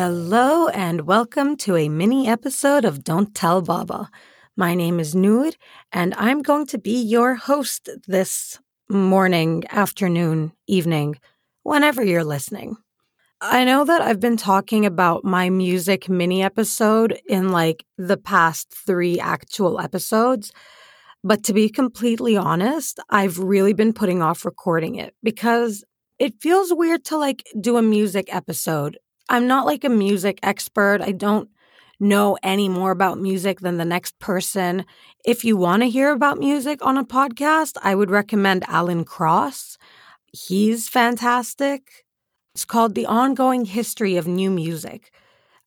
Hello, and welcome to a mini episode of Don't Tell Baba. My name is Noor, and I'm going to be your host this morning, afternoon, evening, whenever you're listening. I know that I've been talking about my music mini episode in like the past three actual episodes. But to be completely honest, I've really been putting off recording it because it feels weird to like do a music episode. I'm not like a music expert. I don't know any more about music than the next person. If you want to hear about music on a podcast, I would recommend Alan Cross. He's fantastic. It's called The Ongoing History of New Music.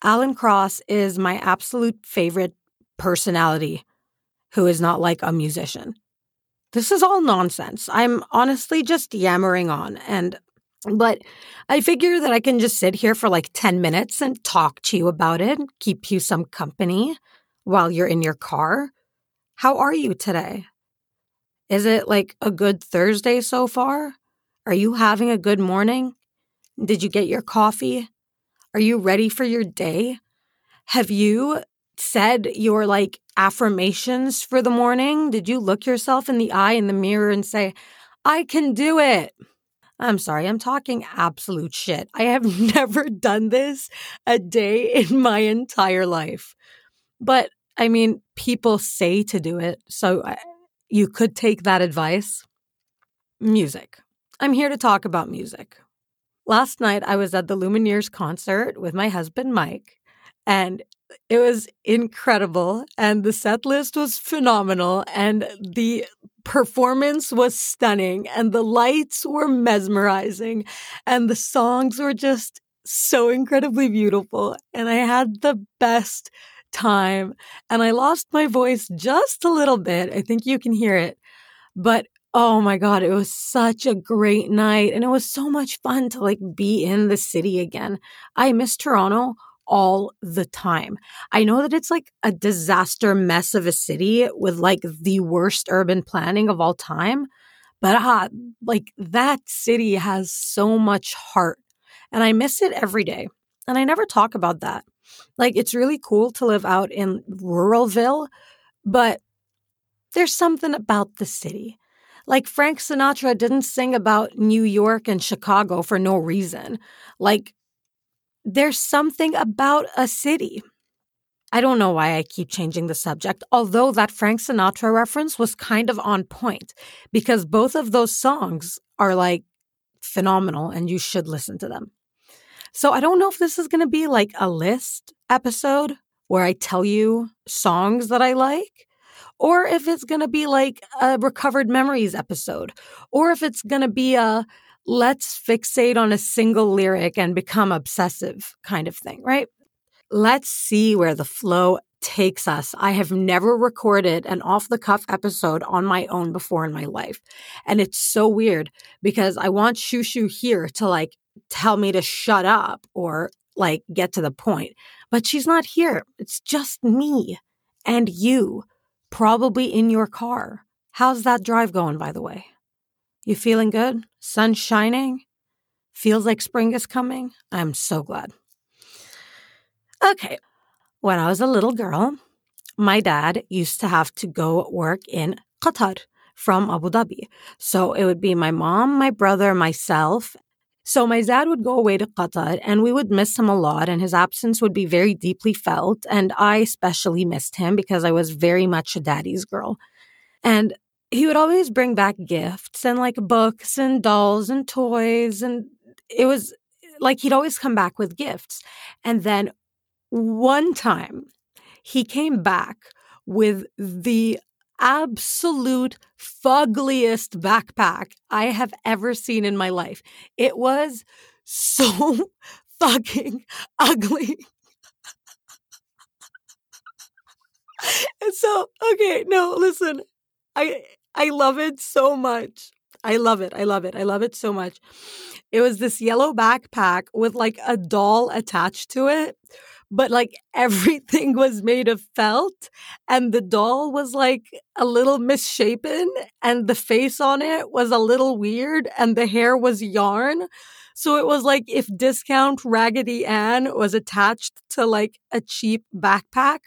Alan Cross is my absolute favorite personality who is not like a musician. This is all nonsense. I'm honestly just yammering on and but I figure that I can just sit here for like 10 minutes and talk to you about it, keep you some company while you're in your car. How are you today? Is it like a good Thursday so far? Are you having a good morning? Did you get your coffee? Are you ready for your day? Have you said your like affirmations for the morning? Did you look yourself in the eye in the mirror and say, I can do it? I'm sorry, I'm talking absolute shit. I have never done this a day in my entire life. But I mean, people say to do it. So uh, you could take that advice. Music. I'm here to talk about music. Last night, I was at the Lumineers concert with my husband, Mike, and it was incredible. And the set list was phenomenal. And the performance was stunning. And the lights were mesmerizing. And the songs were just so incredibly beautiful. And I had the best time. And I lost my voice just a little bit. I think you can hear it. But Oh my God, it was such a great night. And it was so much fun to like be in the city again. I miss Toronto all the time. I know that it's like a disaster mess of a city with like the worst urban planning of all time. But ah, like that city has so much heart and I miss it every day. And I never talk about that. Like it's really cool to live out in ruralville, but there's something about the city. Like Frank Sinatra didn't sing about New York and Chicago for no reason. Like there's something about a city. I don't know why I keep changing the subject, although that Frank Sinatra reference was kind of on point because both of those songs are like phenomenal and you should listen to them. So I don't know if this is going to be like a list episode where I tell you songs that I like or if it's going to be like a recovered memories episode, or if it's going to be a let's fixate on a single lyric and become obsessive kind of thing, right? Let's see where the flow takes us. I have never recorded an off the cuff episode on my own before in my life. And it's so weird because I want Shushu here to like tell me to shut up or like get to the point. But she's not here. It's just me and you probably in your car. How's that drive going, by the way? You feeling good? Sun shining? Feels like spring is coming? I'm so glad. Okay. When I was a little girl, my dad used to have to go work in Qatar from Abu Dhabi. So it would be my mom, my brother, myself, so my dad would go away to Qatar and we would miss him a lot and his absence would be very deeply felt. And I especially missed him because I was very much a daddy's girl. And he would always bring back gifts and like books and dolls and toys. And it was like he'd always come back with gifts. And then one time he came back with the absolute fuggliest backpack I have ever seen in my life. It was so fucking ugly. and so, okay, no, listen. I I love it so much. I love it. I love it. I love it so much. It was this yellow backpack with like a doll attached to it but like everything was made of felt and the doll was like a little misshapen and the face on it was a little weird and the hair was yarn So it was like if discount Raggedy Ann was attached to like a cheap backpack.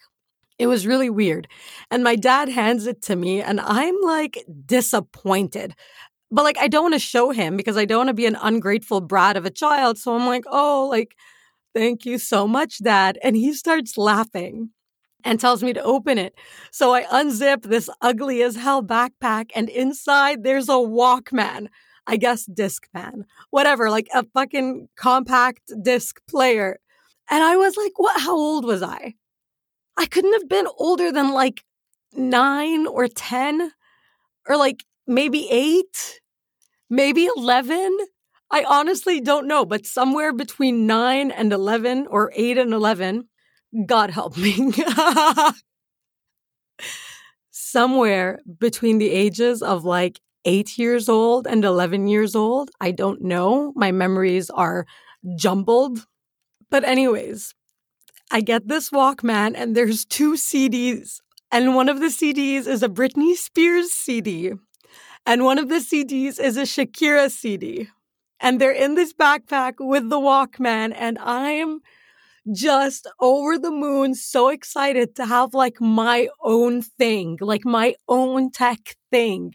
It was really weird. And my dad hands it to me and I'm like disappointed. But like I don't want to show him because I don't want to be an ungrateful brat of a child. So I'm like, "Oh, like thank you so much, dad." And he starts laughing and tells me to open it. So I unzip this ugly as hell backpack and inside there's a Walkman. I guess Discman, whatever, like a fucking compact disc player. And I was like, what? How old was I? I couldn't have been older than like nine or 10 or like maybe eight, maybe 11. I honestly don't know, but somewhere between nine and 11 or eight and 11, God help me. Somewhere between the ages of like eight years old and 11 years old. I don't know. My memories are jumbled. But, anyways, I get this Walkman and there's two CDs. And one of the CDs is a Britney Spears CD. And one of the CDs is a Shakira CD. And they're in this backpack with the Walkman. And I'm just over the moon, so excited to have like my own thing, like my own tech thing.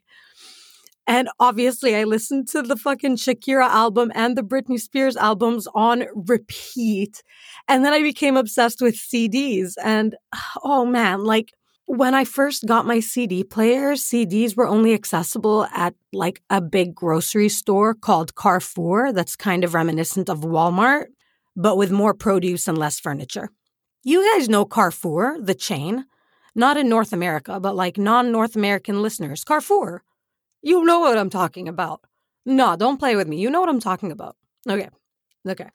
And obviously, I listened to the fucking Shakira album and the Britney Spears albums on repeat. And then I became obsessed with CDs. And oh man, like when I first got my CD player, CDs were only accessible at like a big grocery store called Carrefour that's kind of reminiscent of Walmart but with more produce and less furniture. You guys know Carrefour, the chain. Not in North America, but like non North American listeners. Carrefour. You know what I'm talking about. No, don't play with me. You know what I'm talking about. Okay. Okay.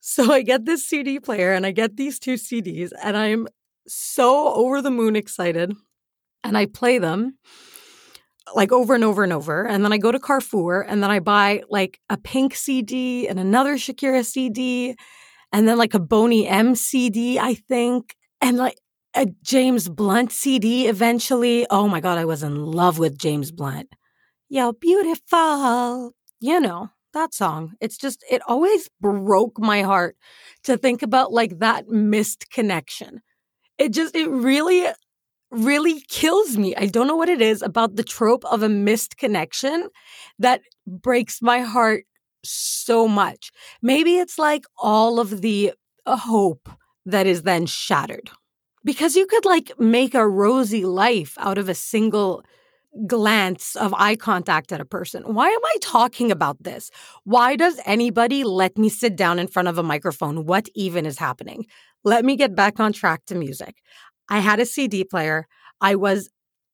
So I get this CD player and I get these two CDs, and I'm so over the moon excited. And I play them like over and over and over. And then I go to Carrefour and then I buy like a pink CD and another Shakira CD and then like a Boney M CD, I think, and like a James Blunt CD eventually. Oh my God, I was in love with James Blunt. Yo, beautiful. You know, that song. It's just, it always broke my heart to think about like that missed connection. It just, it really, really kills me. I don't know what it is about the trope of a missed connection that breaks my heart so much. Maybe it's like all of the uh, hope that is then shattered. Because you could like make a rosy life out of a single glance of eye contact at a person. Why am I talking about this? Why does anybody let me sit down in front of a microphone? What even is happening? Let me get back on track to music. I had a CD player. I was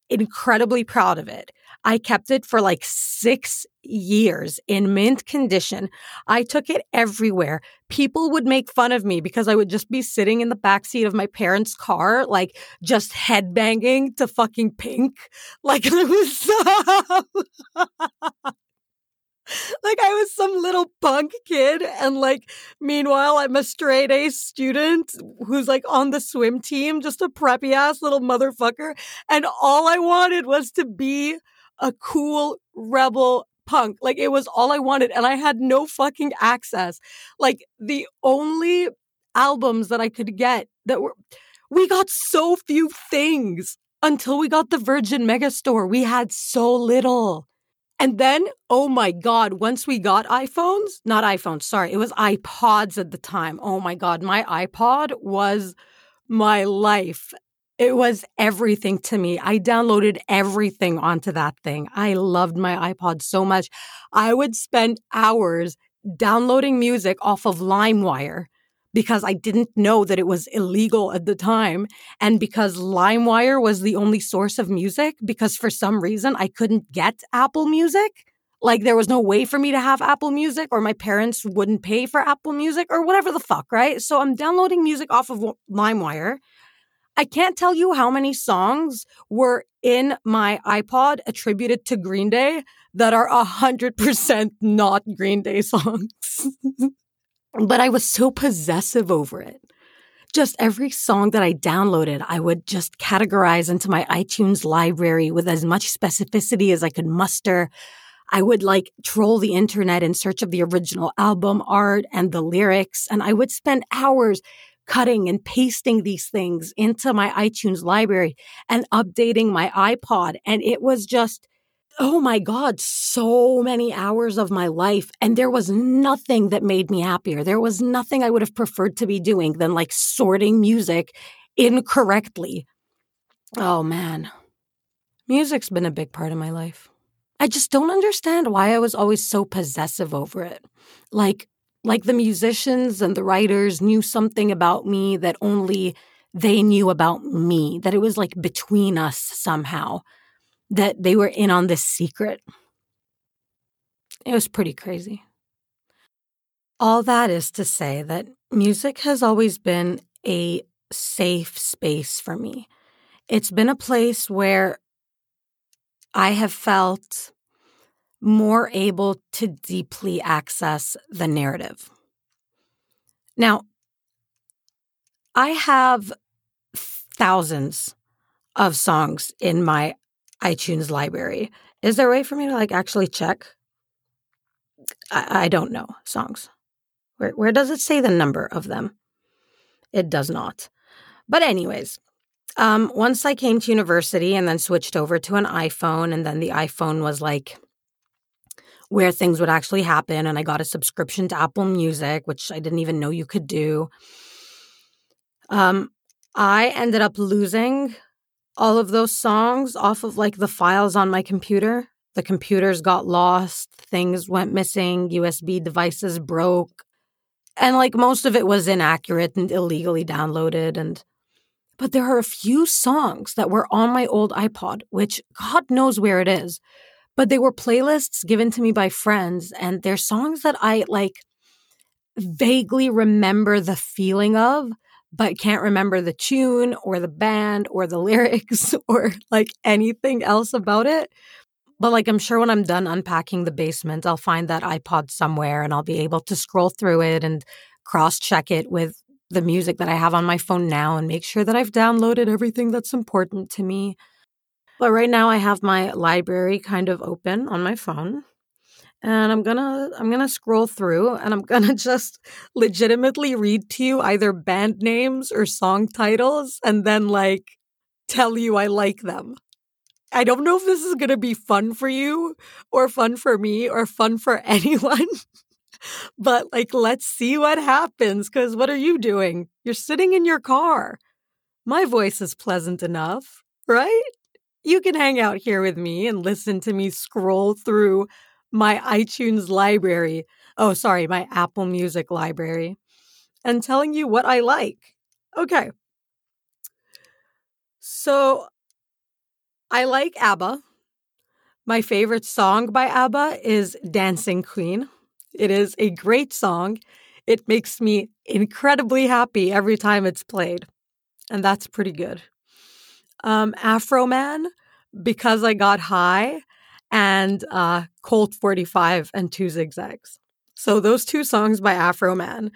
incredibly proud of it. I kept it for like six years in mint condition. I took it everywhere. People would make fun of me because I would just be sitting in the backseat of my parents' car, like just headbanging to fucking pink. Like it was so like I was some little punk kid, and like meanwhile I'm a straight A student who's like on the swim team, just a preppy ass little motherfucker, and all I wanted was to be a cool rebel punk. Like it was all I wanted, and I had no fucking access. Like the only albums that I could get that were we got so few things until we got the Virgin Megastore. We had so little. And then, oh my God, once we got iPhones, not iPhones, sorry, it was iPods at the time. Oh my God, my iPod was my life. It was everything to me. I downloaded everything onto that thing. I loved my iPod so much. I would spend hours downloading music off of LimeWire because I didn't know that it was illegal at the time. And because LimeWire was the only source of music, because for some reason I couldn't get Apple Music. Like there was no way for me to have Apple Music, or my parents wouldn't pay for Apple Music, or whatever the fuck, right? So I'm downloading music off of LimeWire. I can't tell you how many songs were in my iPod attributed to Green Day that are 100% not Green Day songs. but I was so possessive over it. Just every song that I downloaded, I would just categorize into my iTunes library with as much specificity as I could muster. I would like troll the internet in search of the original album art and the lyrics. And I would spend hours cutting and pasting these things into my iTunes library and updating my iPod. And it was just, oh my God, so many hours of my life. And there was nothing that made me happier. There was nothing I would have preferred to be doing than like sorting music incorrectly. Oh man. Music's been a big part of my life. I just don't understand why I was always so possessive over it. Like, like the musicians and the writers knew something about me that only they knew about me, that it was like between us somehow, that they were in on this secret. It was pretty crazy. All that is to say that music has always been a safe space for me. It's been a place where I have felt more able to deeply access the narrative. Now, I have thousands of songs in my iTunes library. Is there a way for me to like actually check? I, I don't know songs. Where where does it say the number of them? It does not. But anyways, um, once I came to university and then switched over to an iPhone, and then the iPhone was like where things would actually happen. And I got a subscription to Apple Music, which I didn't even know you could do. Um, I ended up losing all of those songs off of like the files on my computer. The computers got lost, things went missing, USB devices broke. And like most of it was inaccurate and illegally downloaded. And but there are a few songs that were on my old iPod, which God knows where it is. But they were playlists given to me by friends, and they're songs that I like vaguely remember the feeling of, but can't remember the tune or the band or the lyrics or like anything else about it. But like, I'm sure when I'm done unpacking the basement, I'll find that iPod somewhere and I'll be able to scroll through it and cross check it with the music that I have on my phone now and make sure that I've downloaded everything that's important to me. But right now I have my library kind of open on my phone. And I'm going to I'm going to scroll through and I'm going to just legitimately read to you either band names or song titles and then like tell you I like them. I don't know if this is going to be fun for you or fun for me or fun for anyone but like, let's see what happens. Cause what are you doing? You're sitting in your car. My voice is pleasant enough, right? You can hang out here with me and listen to me scroll through my iTunes library. Oh, sorry, my Apple Music library and telling you what I like. Okay. So I like ABBA. My favorite song by ABBA is Dancing Queen. It is a great song. It makes me incredibly happy every time it's played. And that's pretty good. Um, Afroman, Because I Got High, and uh, Colt 45 and Two Zigzags. So those two songs by Afroman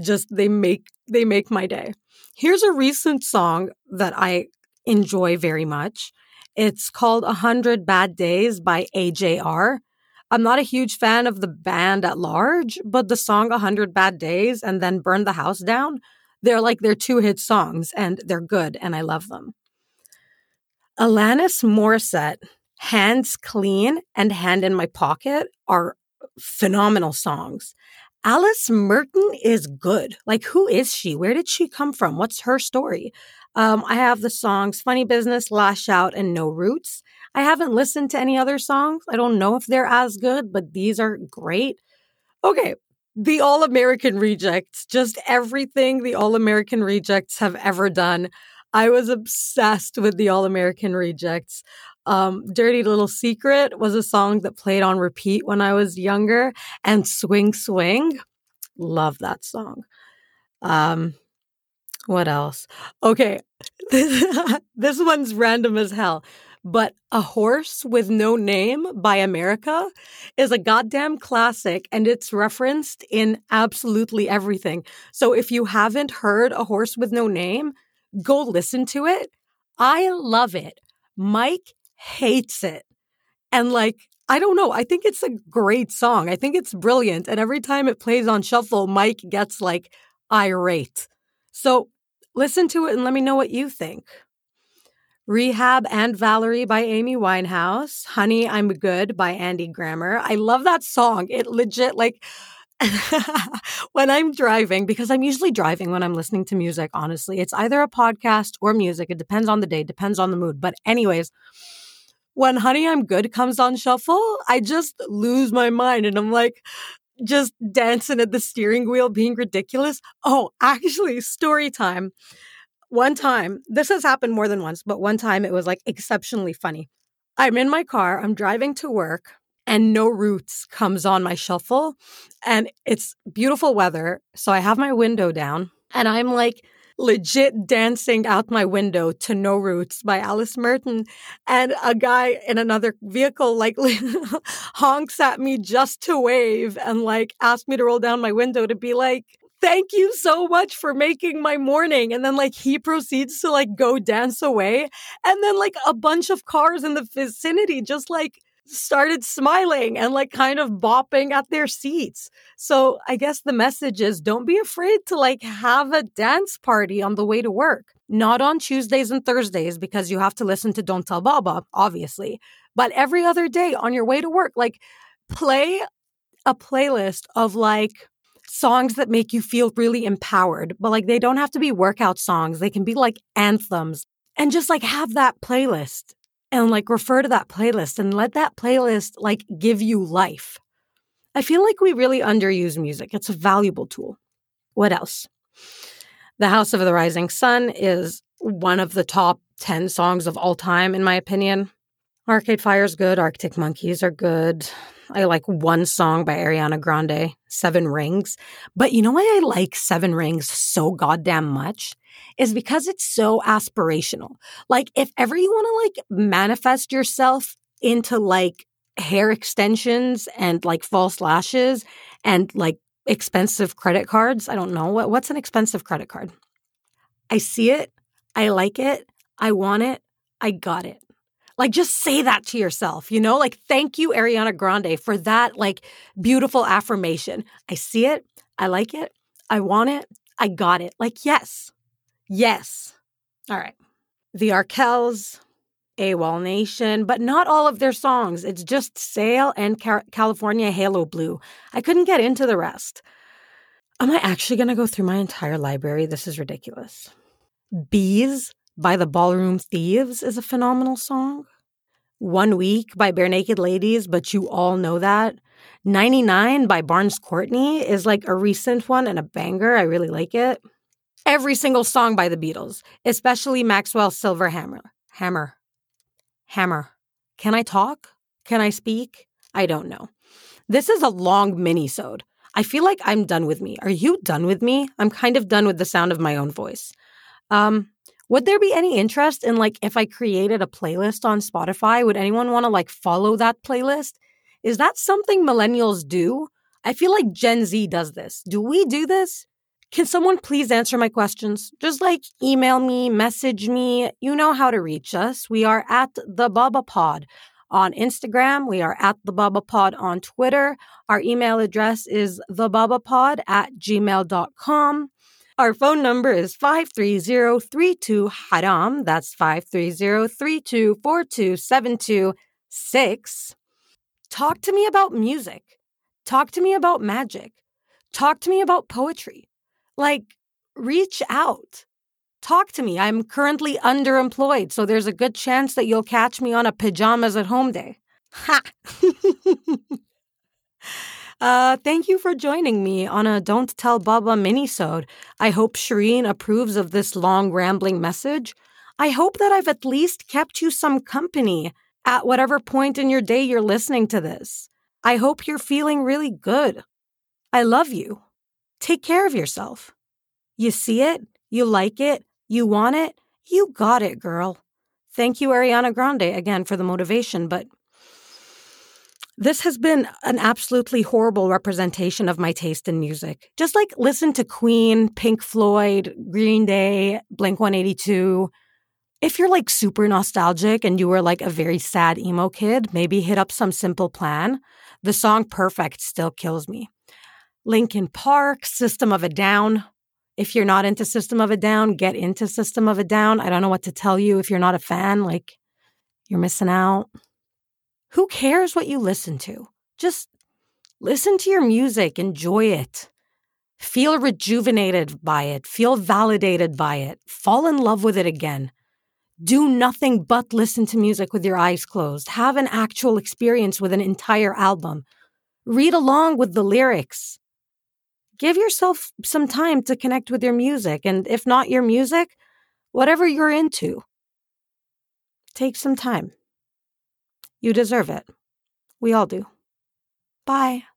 just they make they make my day. Here's a recent song that I enjoy very much. It's called A Hundred Bad Days by AJR. I'm not a huge fan of the band at large, but the song 100 Bad Days and then Burn the House Down, they're like they're two hit songs and they're good and I love them. Alanis Morissette, Hands Clean and Hand in My Pocket are phenomenal songs. Alice Merton is good. Like, who is she? Where did she come from? What's her story? Um, I have the songs Funny Business, Lash Out, and No Roots. I haven't listened to any other songs. I don't know if they're as good, but these are great. Okay, the All American Rejects, just everything the All American Rejects have ever done. I was obsessed with the All American Rejects. Um, Dirty Little Secret was a song that played on repeat when I was younger, and Swing Swing, love that song. Um, what else? Okay, this one's random as hell. But A Horse with No Name by America is a goddamn classic and it's referenced in absolutely everything. So if you haven't heard A Horse with No Name, go listen to it. I love it. Mike hates it. And like, I don't know. I think it's a great song. I think it's brilliant. And every time it plays on shuffle, Mike gets like irate. So listen to it and let me know what you think. Rehab and Valerie by Amy Winehouse. Honey, I'm Good by Andy Grammer. I love that song. It legit, like, when I'm driving, because I'm usually driving when I'm listening to music, honestly, it's either a podcast or music. It depends on the day, depends on the mood. But, anyways, when Honey, I'm Good comes on shuffle, I just lose my mind and I'm like, just dancing at the steering wheel, being ridiculous. Oh, actually, story time one time, this has happened more than once, but one time it was like exceptionally funny. I'm in my car, I'm driving to work, and No Roots comes on my shuffle. And it's beautiful weather. So I have my window down and I'm like legit dancing out my window to No Roots by Alice Merton. And a guy in another vehicle like honks at me just to wave and like ask me to roll down my window to be like, thank you so much for making my morning. And then like he proceeds to like go dance away. And then like a bunch of cars in the vicinity just like started smiling and like kind of bopping at their seats. So I guess the message is don't be afraid to like have a dance party on the way to work. Not on Tuesdays and Thursdays because you have to listen to Don't Tell Baba, obviously, but every other day on your way to work, like play a playlist of like songs that make you feel really empowered, but like they don't have to be workout songs. They can be like anthems and just like have that playlist and like refer to that playlist and let that playlist like give you life. I feel like we really underuse music. It's a valuable tool. What else? The House of the Rising Sun is one of the top 10 songs of all time, in my opinion. Arcade Fire is good. Arctic Monkeys are good. I like one song by Ariana Grande, Seven Rings. But you know why I like Seven Rings so goddamn much? Is because it's so aspirational. Like, if ever you want to like manifest yourself into like hair extensions and like false lashes and like expensive credit cards, I don't know. What, what's an expensive credit card? I see it. I like it. I want it. I got it. Like just say that to yourself, you know? Like thank you Ariana Grande for that like beautiful affirmation. I see it. I like it. I want it. I got it. Like yes. Yes. All right. The Arkells, AWOL Nation, but not all of their songs. It's just Sail and California Halo Blue. I couldn't get into the rest. Am I actually going to go through my entire library? This is ridiculous. Bees by the Ballroom Thieves is a phenomenal song. One Week by Barenaked Ladies, but you all know that. 99 by Barns Courtney is like a recent one and a banger. I really like it. Every single song by the Beatles, especially Maxwell Silver Hammer. Hammer. Hammer. Can I talk? Can I speak? I don't know. This is a long mini-sode. I feel like I'm done with me. Are you done with me? I'm kind of done with the sound of my own voice. Um, would there be any interest in like if I created a playlist on Spotify? Would anyone want to like follow that playlist? Is that something millennials do? I feel like Gen Z does this. Do we do this? Can someone please answer my questions? Just like email me, message me. You know how to reach us. We are at the Baba Pod on Instagram. We are at the Baba Pod on Twitter. Our email address is thebabapod at gmail.com. Our phone number is 530-32 haram. That's 530-3242-7276. Talk to me about music. Talk to me about magic. Talk to me about poetry. Like, reach out. Talk to me. I'm currently underemployed, so there's a good chance that you'll catch me on a pajamas at home day. Ha! Uh, thank you for joining me on a Don't Tell Baba minisode. I hope Shireen approves of this long rambling message. I hope that I've at least kept you some company at whatever point in your day you're listening to this. I hope you're feeling really good. I love you. Take care of yourself. You see it, you like it, you want it, you got it, girl. Thank you, Ariana Grande, again for the motivation, but this has been an absolutely horrible representation of my taste in music. Just like listen to Queen, Pink Floyd, Green Day, Blink 182. if you're like super nostalgic and you were like a very sad emo kid, maybe hit up some simple plan. The song Perfect still kills me. Linkin Park, System of a Down. If you're not into System of a Down, get into System of a Down. I don't know what to tell you if you're not a fan, like you're missing out. Who cares what you listen to? Just listen to your music, enjoy it. Feel rejuvenated by it, feel validated by it, fall in love with it again. Do nothing but listen to music with your eyes closed. Have an actual experience with an entire album. Read along with the lyrics. Give yourself some time to connect with your music. And if not your music, whatever you're into, take some time. You deserve it. We all do. Bye.